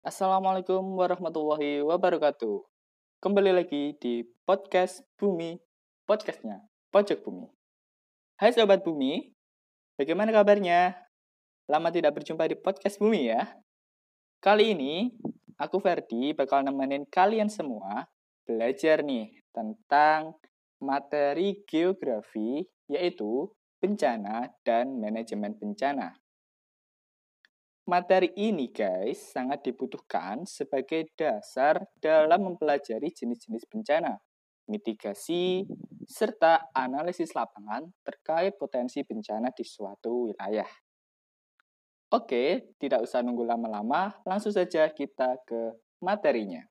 Assalamualaikum warahmatullahi wabarakatuh. Kembali lagi di podcast Bumi, podcastnya Pojok Bumi. Hai Sobat Bumi, bagaimana kabarnya? Lama tidak berjumpa di podcast Bumi ya. Kali ini, aku Ferdi bakal nemenin kalian semua belajar nih tentang materi geografi, yaitu bencana dan manajemen bencana. Materi ini guys sangat dibutuhkan sebagai dasar dalam mempelajari jenis-jenis bencana, mitigasi, serta analisis lapangan terkait potensi bencana di suatu wilayah. Oke, tidak usah nunggu lama-lama, langsung saja kita ke materinya.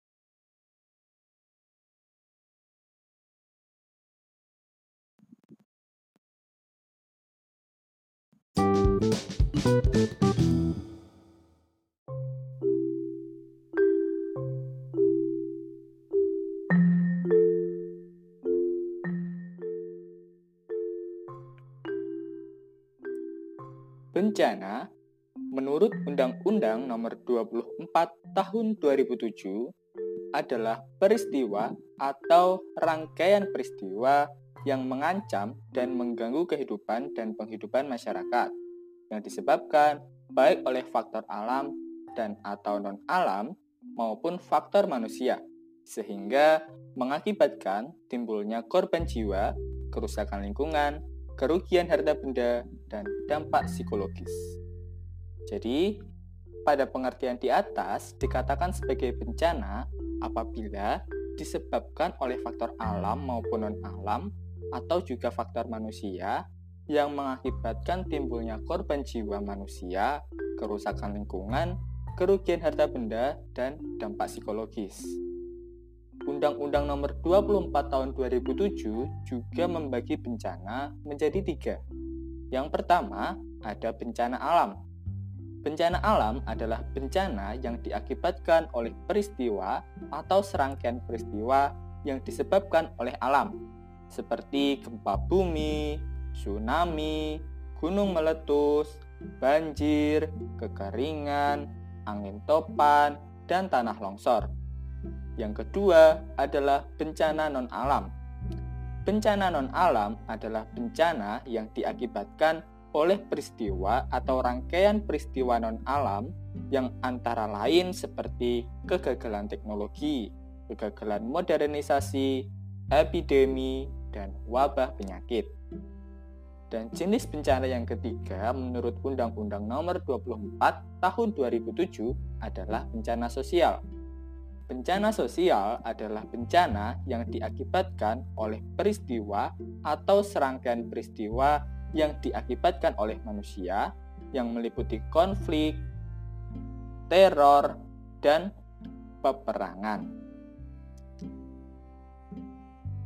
Bencana, menurut Undang-Undang Nomor 24 Tahun 2007, adalah peristiwa atau rangkaian peristiwa yang mengancam dan mengganggu kehidupan dan penghidupan masyarakat yang disebabkan baik oleh faktor alam dan atau non-alam maupun faktor manusia sehingga mengakibatkan timbulnya korban jiwa, kerusakan lingkungan, kerugian harta benda, dan dampak psikologis. Jadi, pada pengertian di atas dikatakan sebagai bencana apabila disebabkan oleh faktor alam maupun non-alam atau juga faktor manusia yang mengakibatkan timbulnya korban jiwa manusia, kerusakan lingkungan, kerugian harta benda, dan dampak psikologis. Undang-Undang Nomor 24 Tahun 2007 juga membagi bencana menjadi tiga. Yang pertama, ada bencana alam. Bencana alam adalah bencana yang diakibatkan oleh peristiwa atau serangkaian peristiwa yang disebabkan oleh alam, seperti gempa bumi, tsunami, gunung meletus, banjir, kekeringan, angin topan, dan tanah longsor. Yang kedua adalah bencana non-alam. Bencana non-alam adalah bencana yang diakibatkan oleh peristiwa atau rangkaian peristiwa non-alam yang antara lain seperti kegagalan teknologi, kegagalan modernisasi, epidemi, dan wabah penyakit. Dan jenis bencana yang ketiga menurut Undang-Undang Nomor 24 Tahun 2007 adalah bencana sosial. Bencana sosial adalah bencana yang diakibatkan oleh peristiwa atau serangkaian peristiwa yang diakibatkan oleh manusia yang meliputi konflik, teror, dan peperangan.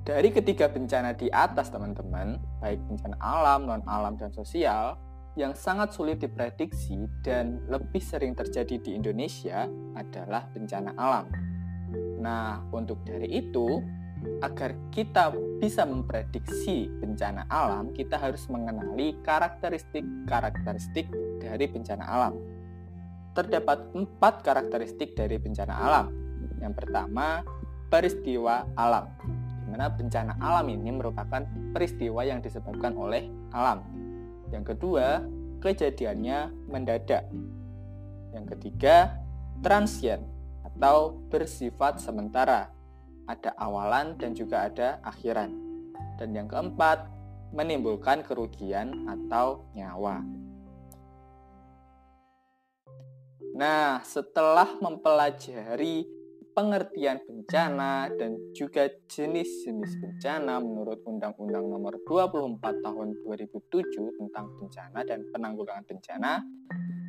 Dari ketiga bencana di atas, teman-teman, baik bencana alam, non-alam, dan sosial, yang sangat sulit diprediksi dan lebih sering terjadi di Indonesia adalah bencana alam. Nah, untuk dari itu, agar kita bisa memprediksi bencana alam, kita harus mengenali karakteristik-karakteristik dari bencana alam. Terdapat empat karakteristik dari bencana alam. Yang pertama, peristiwa alam, di mana bencana alam ini merupakan peristiwa yang disebabkan oleh alam. Yang kedua, kejadiannya mendadak. Yang ketiga, transient, atau bersifat sementara. Ada awalan dan juga ada akhiran. Dan yang keempat, menimbulkan kerugian atau nyawa. Nah, setelah mempelajari pengertian bencana dan juga jenis-jenis bencana menurut Undang-Undang Nomor 24 Tahun 2007 tentang bencana dan penanggulangan bencana,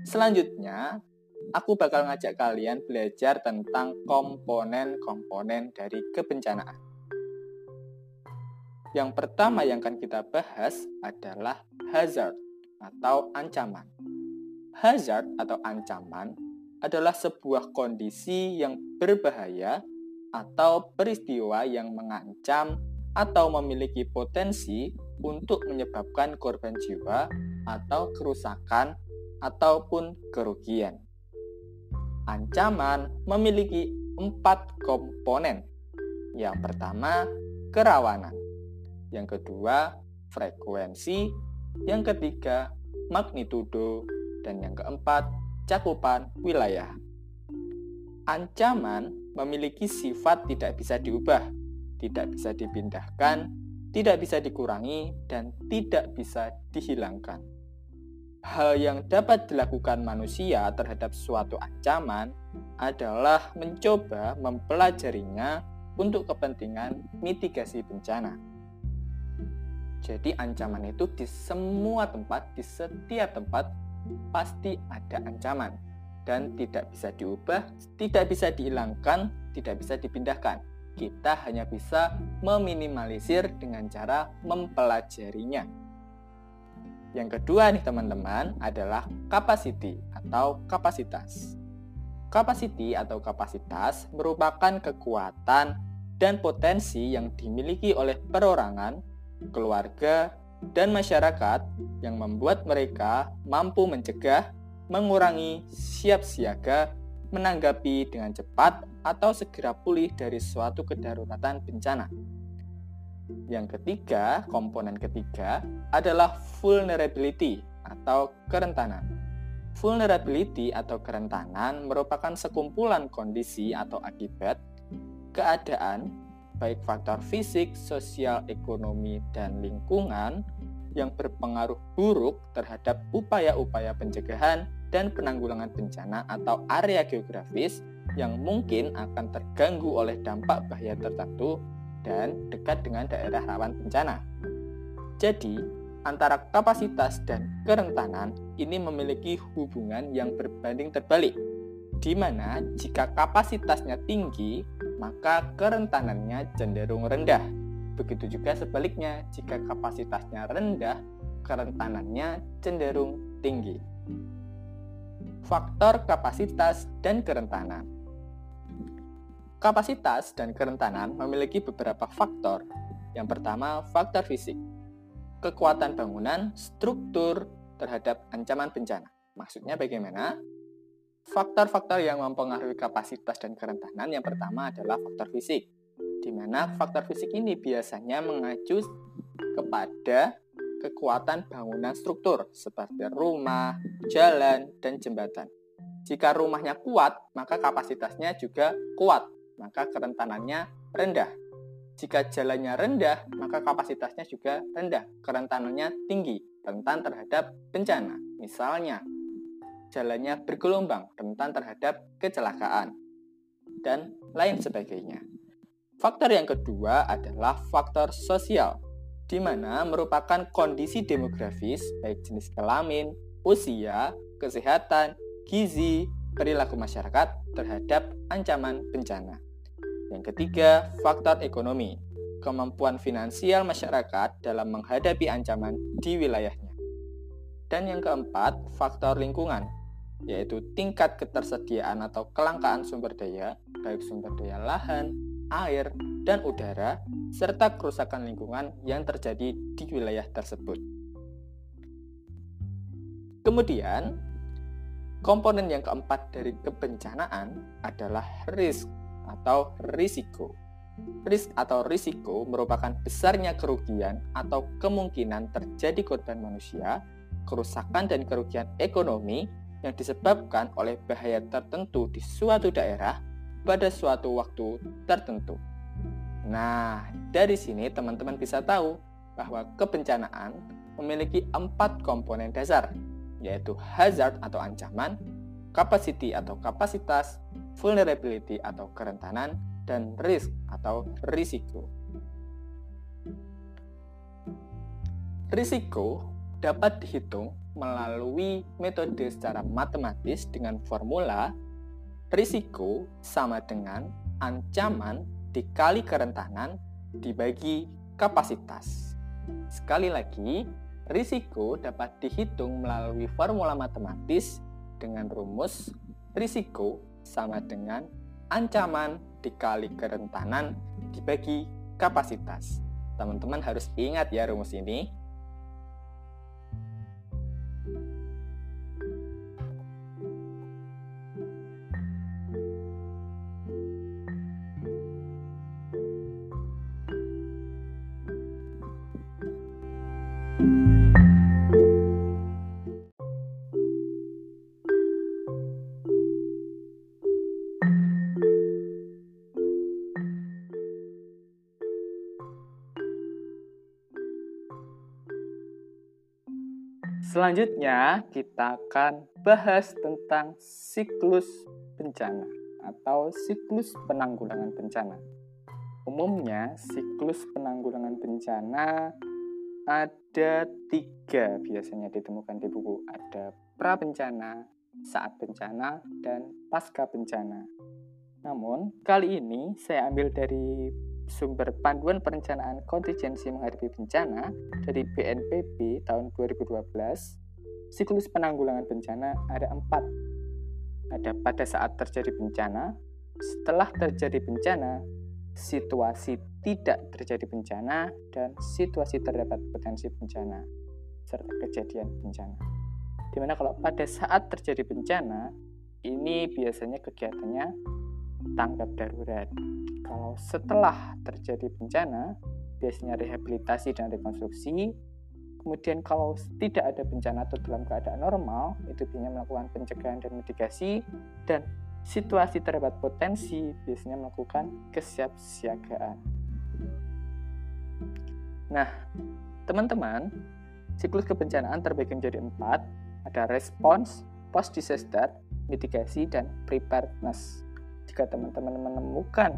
selanjutnya aku bakal ngajak kalian belajar tentang komponen-komponen dari kebencanaan. Yang pertama yang akan kita bahas adalah hazard atau ancaman. Hazard atau ancaman adalah sebuah kondisi yang berbahaya atau peristiwa yang mengancam atau memiliki potensi untuk menyebabkan korban jiwa atau kerusakan ataupun kerugian. Ancaman memiliki empat komponen. Yang pertama, kerawanan. Yang kedua, frekuensi. Yang ketiga, magnitudo. Dan yang keempat, cakupan wilayah. Ancaman memiliki sifat tidak bisa diubah, tidak bisa dipindahkan, tidak bisa dikurangi, dan tidak bisa dihilangkan. Hal yang dapat dilakukan manusia terhadap suatu ancaman adalah mencoba mempelajarinya untuk kepentingan mitigasi bencana. Jadi ancaman itu di semua tempat, di setiap tempat pasti ada ancaman dan tidak bisa diubah, tidak bisa dihilangkan, tidak bisa dipindahkan. Kita hanya bisa meminimalisir dengan cara mempelajarinya. Yang kedua nih teman-teman adalah capacity atau kapasitas. Capacity atau kapasitas merupakan kekuatan dan potensi yang dimiliki oleh perorangan, keluarga, dan masyarakat yang membuat mereka mampu mencegah, mengurangi, siap siaga, menanggapi dengan cepat atau segera pulih dari suatu kedaruratan bencana. Yang ketiga, komponen ketiga adalah vulnerability atau kerentanan. Vulnerability atau kerentanan merupakan sekumpulan kondisi atau akibat keadaan baik faktor fisik, sosial, ekonomi, dan lingkungan yang berpengaruh buruk terhadap upaya-upaya pencegahan dan penanggulangan bencana atau area geografis yang mungkin akan terganggu oleh dampak bahaya tertentu dan dekat dengan daerah rawan bencana. Jadi, antara kapasitas dan kerentanan ini memiliki hubungan yang berbanding terbalik, di mana jika kapasitasnya tinggi, maka kerentanannya cenderung rendah. Begitu juga sebaliknya, jika kapasitasnya rendah, kerentanannya cenderung tinggi. Faktor kapasitas dan kerentanan Kapasitas dan kerentanan memiliki beberapa faktor. Yang pertama, faktor fisik. Kekuatan bangunan, struktur terhadap ancaman bencana. Maksudnya bagaimana? Faktor-faktor yang mempengaruhi kapasitas dan kerentanan yang pertama adalah faktor fisik, di mana faktor fisik ini biasanya mengacu kepada kekuatan bangunan struktur seperti rumah, jalan, dan jembatan. Jika rumahnya kuat, maka kapasitasnya juga kuat maka kerentanannya rendah. Jika jalannya rendah, maka kapasitasnya juga rendah. Kerentanannya tinggi, rentan terhadap bencana. Misalnya, jalannya bergelombang, rentan terhadap kecelakaan, dan lain sebagainya. Faktor yang kedua adalah faktor sosial, di mana merupakan kondisi demografis baik jenis kelamin, usia, kesehatan, gizi, perilaku masyarakat terhadap ancaman bencana. Yang ketiga, faktor ekonomi, kemampuan finansial masyarakat dalam menghadapi ancaman di wilayahnya. Dan yang keempat, faktor lingkungan, yaitu tingkat ketersediaan atau kelangkaan sumber daya, baik sumber daya lahan, air, dan udara, serta kerusakan lingkungan yang terjadi di wilayah tersebut. Kemudian, komponen yang keempat dari kebencanaan adalah risk atau risiko. Risk atau risiko merupakan besarnya kerugian atau kemungkinan terjadi korban manusia, kerusakan dan kerugian ekonomi yang disebabkan oleh bahaya tertentu di suatu daerah pada suatu waktu tertentu. Nah, dari sini teman-teman bisa tahu bahwa kebencanaan memiliki empat komponen dasar, yaitu hazard atau ancaman, capacity atau kapasitas, vulnerability atau kerentanan, dan risk atau risiko. Risiko dapat dihitung melalui metode secara matematis dengan formula risiko sama dengan ancaman dikali kerentanan dibagi kapasitas. Sekali lagi, risiko dapat dihitung melalui formula matematis dengan rumus risiko sama dengan ancaman dikali kerentanan dibagi kapasitas. Teman-teman harus ingat ya rumus ini. Selanjutnya, kita akan bahas tentang siklus bencana atau siklus penanggulangan bencana. Umumnya, siklus penanggulangan bencana ada tiga biasanya ditemukan di buku. Ada pra bencana, saat bencana, dan pasca bencana. Namun, kali ini saya ambil dari sumber panduan perencanaan kontingensi menghadapi bencana dari BNPB tahun 2012, siklus penanggulangan bencana ada empat. Ada pada saat terjadi bencana, setelah terjadi bencana, situasi tidak terjadi bencana, dan situasi terdapat potensi bencana, serta kejadian bencana. Di mana kalau pada saat terjadi bencana, ini biasanya kegiatannya tanggap darurat. Kalau setelah terjadi bencana, biasanya rehabilitasi dan rekonstruksi. Kemudian kalau tidak ada bencana atau dalam keadaan normal, itu biasanya melakukan pencegahan dan mitigasi. Dan situasi terdapat potensi, biasanya melakukan kesiapsiagaan. Nah, teman-teman, siklus kebencanaan terbagi menjadi empat. Ada respons, post disaster, mitigasi, dan preparedness. Jika teman-teman menemukan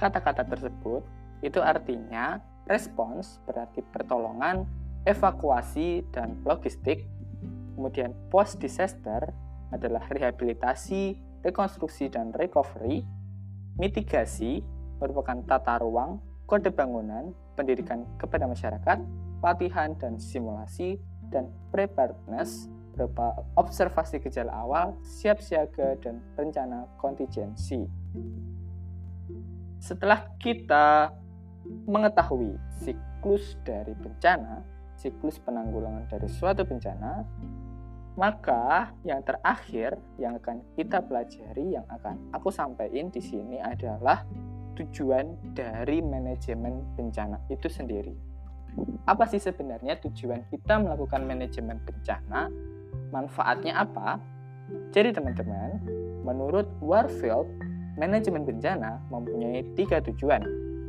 kata-kata tersebut, itu artinya respons berarti pertolongan, evakuasi, dan logistik. Kemudian post disaster adalah rehabilitasi, rekonstruksi, dan recovery. Mitigasi merupakan tata ruang, kode bangunan, pendidikan kepada masyarakat, latihan dan simulasi, dan preparedness berupa observasi gejala awal, siap siaga, dan rencana kontingensi. Setelah kita mengetahui siklus dari bencana, siklus penanggulangan dari suatu bencana, maka yang terakhir yang akan kita pelajari, yang akan aku sampaikan di sini adalah tujuan dari manajemen bencana itu sendiri. Apa sih sebenarnya tujuan kita melakukan manajemen bencana? Manfaatnya apa? Jadi teman-teman, menurut Warfield, Manajemen bencana mempunyai tiga tujuan.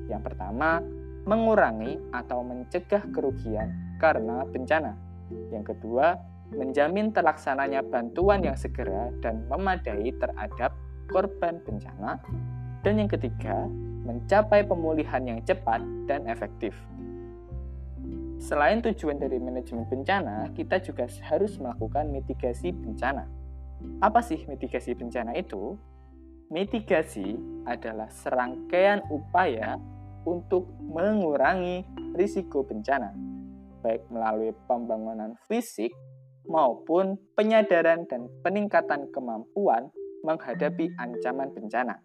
Yang pertama, mengurangi atau mencegah kerugian karena bencana. Yang kedua, menjamin terlaksananya bantuan yang segera dan memadai terhadap korban bencana. Dan yang ketiga, mencapai pemulihan yang cepat dan efektif. Selain tujuan dari manajemen bencana, kita juga harus melakukan mitigasi bencana. Apa sih mitigasi bencana itu? Mitigasi adalah serangkaian upaya untuk mengurangi risiko bencana, baik melalui pembangunan fisik maupun penyadaran dan peningkatan kemampuan menghadapi ancaman bencana.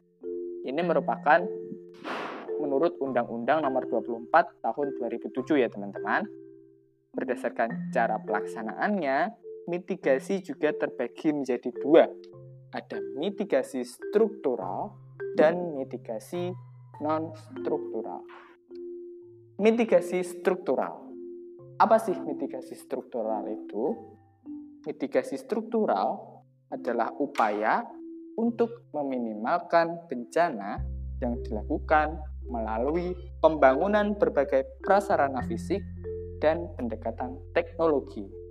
Ini merupakan menurut Undang-Undang Nomor 24 Tahun 2007 ya teman-teman. Berdasarkan cara pelaksanaannya, mitigasi juga terbagi menjadi dua, ada mitigasi struktural dan mitigasi non-struktural. Mitigasi struktural. Apa sih mitigasi struktural itu? Mitigasi struktural adalah upaya untuk meminimalkan bencana yang dilakukan melalui pembangunan berbagai prasarana fisik dan pendekatan teknologi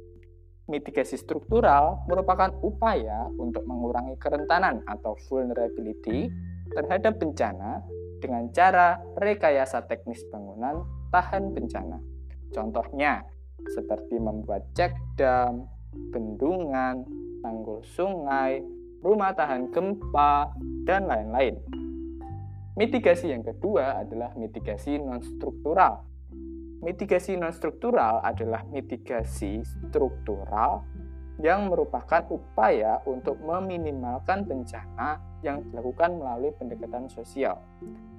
mitigasi struktural merupakan upaya untuk mengurangi kerentanan atau vulnerability terhadap bencana dengan cara rekayasa teknis bangunan tahan bencana. Contohnya, seperti membuat cek dam, bendungan, tanggul sungai, rumah tahan gempa, dan lain-lain. Mitigasi yang kedua adalah mitigasi non-struktural Mitigasi non-struktural adalah mitigasi struktural yang merupakan upaya untuk meminimalkan bencana yang dilakukan melalui pendekatan sosial.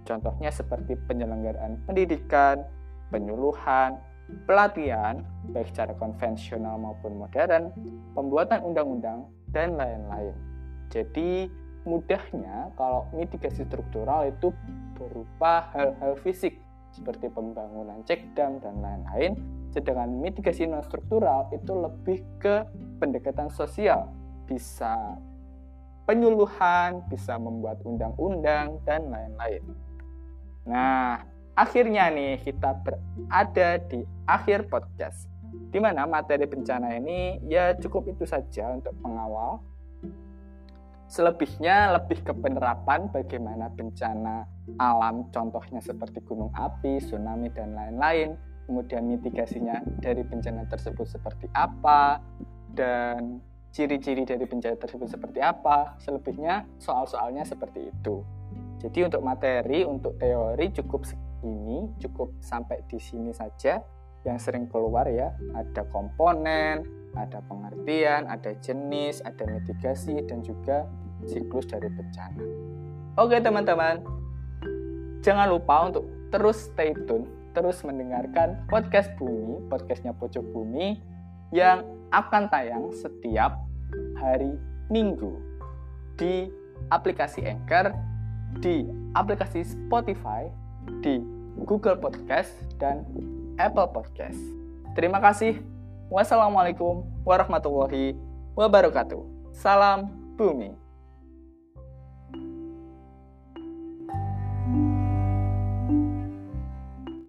Contohnya seperti penyelenggaraan pendidikan, penyuluhan, pelatihan, baik secara konvensional maupun modern, pembuatan undang-undang, dan lain-lain. Jadi, mudahnya kalau mitigasi struktural itu berupa hal-hal fisik seperti pembangunan cek dam dan lain-lain. Sedangkan mitigasi non struktural itu lebih ke pendekatan sosial, bisa penyuluhan, bisa membuat undang-undang dan lain-lain. Nah, akhirnya nih kita berada di akhir podcast. Di mana materi bencana ini ya cukup itu saja untuk pengawal. Selebihnya lebih ke penerapan bagaimana bencana alam, contohnya seperti gunung api, tsunami, dan lain-lain. Kemudian mitigasinya dari bencana tersebut seperti apa, dan ciri-ciri dari bencana tersebut seperti apa. Selebihnya soal-soalnya seperti itu. Jadi untuk materi, untuk teori cukup segini, cukup sampai di sini saja. Yang sering keluar ya, ada komponen, ada pengertian, ada jenis, ada mitigasi, dan juga siklus dari bencana. Oke teman-teman, jangan lupa untuk terus stay tune, terus mendengarkan podcast Bumi, podcastnya Pojok Bumi, yang akan tayang setiap hari Minggu di aplikasi Anchor, di aplikasi Spotify, di Google Podcast, dan Apple Podcast. Terima kasih. Wassalamualaikum warahmatullahi wabarakatuh. Salam bumi.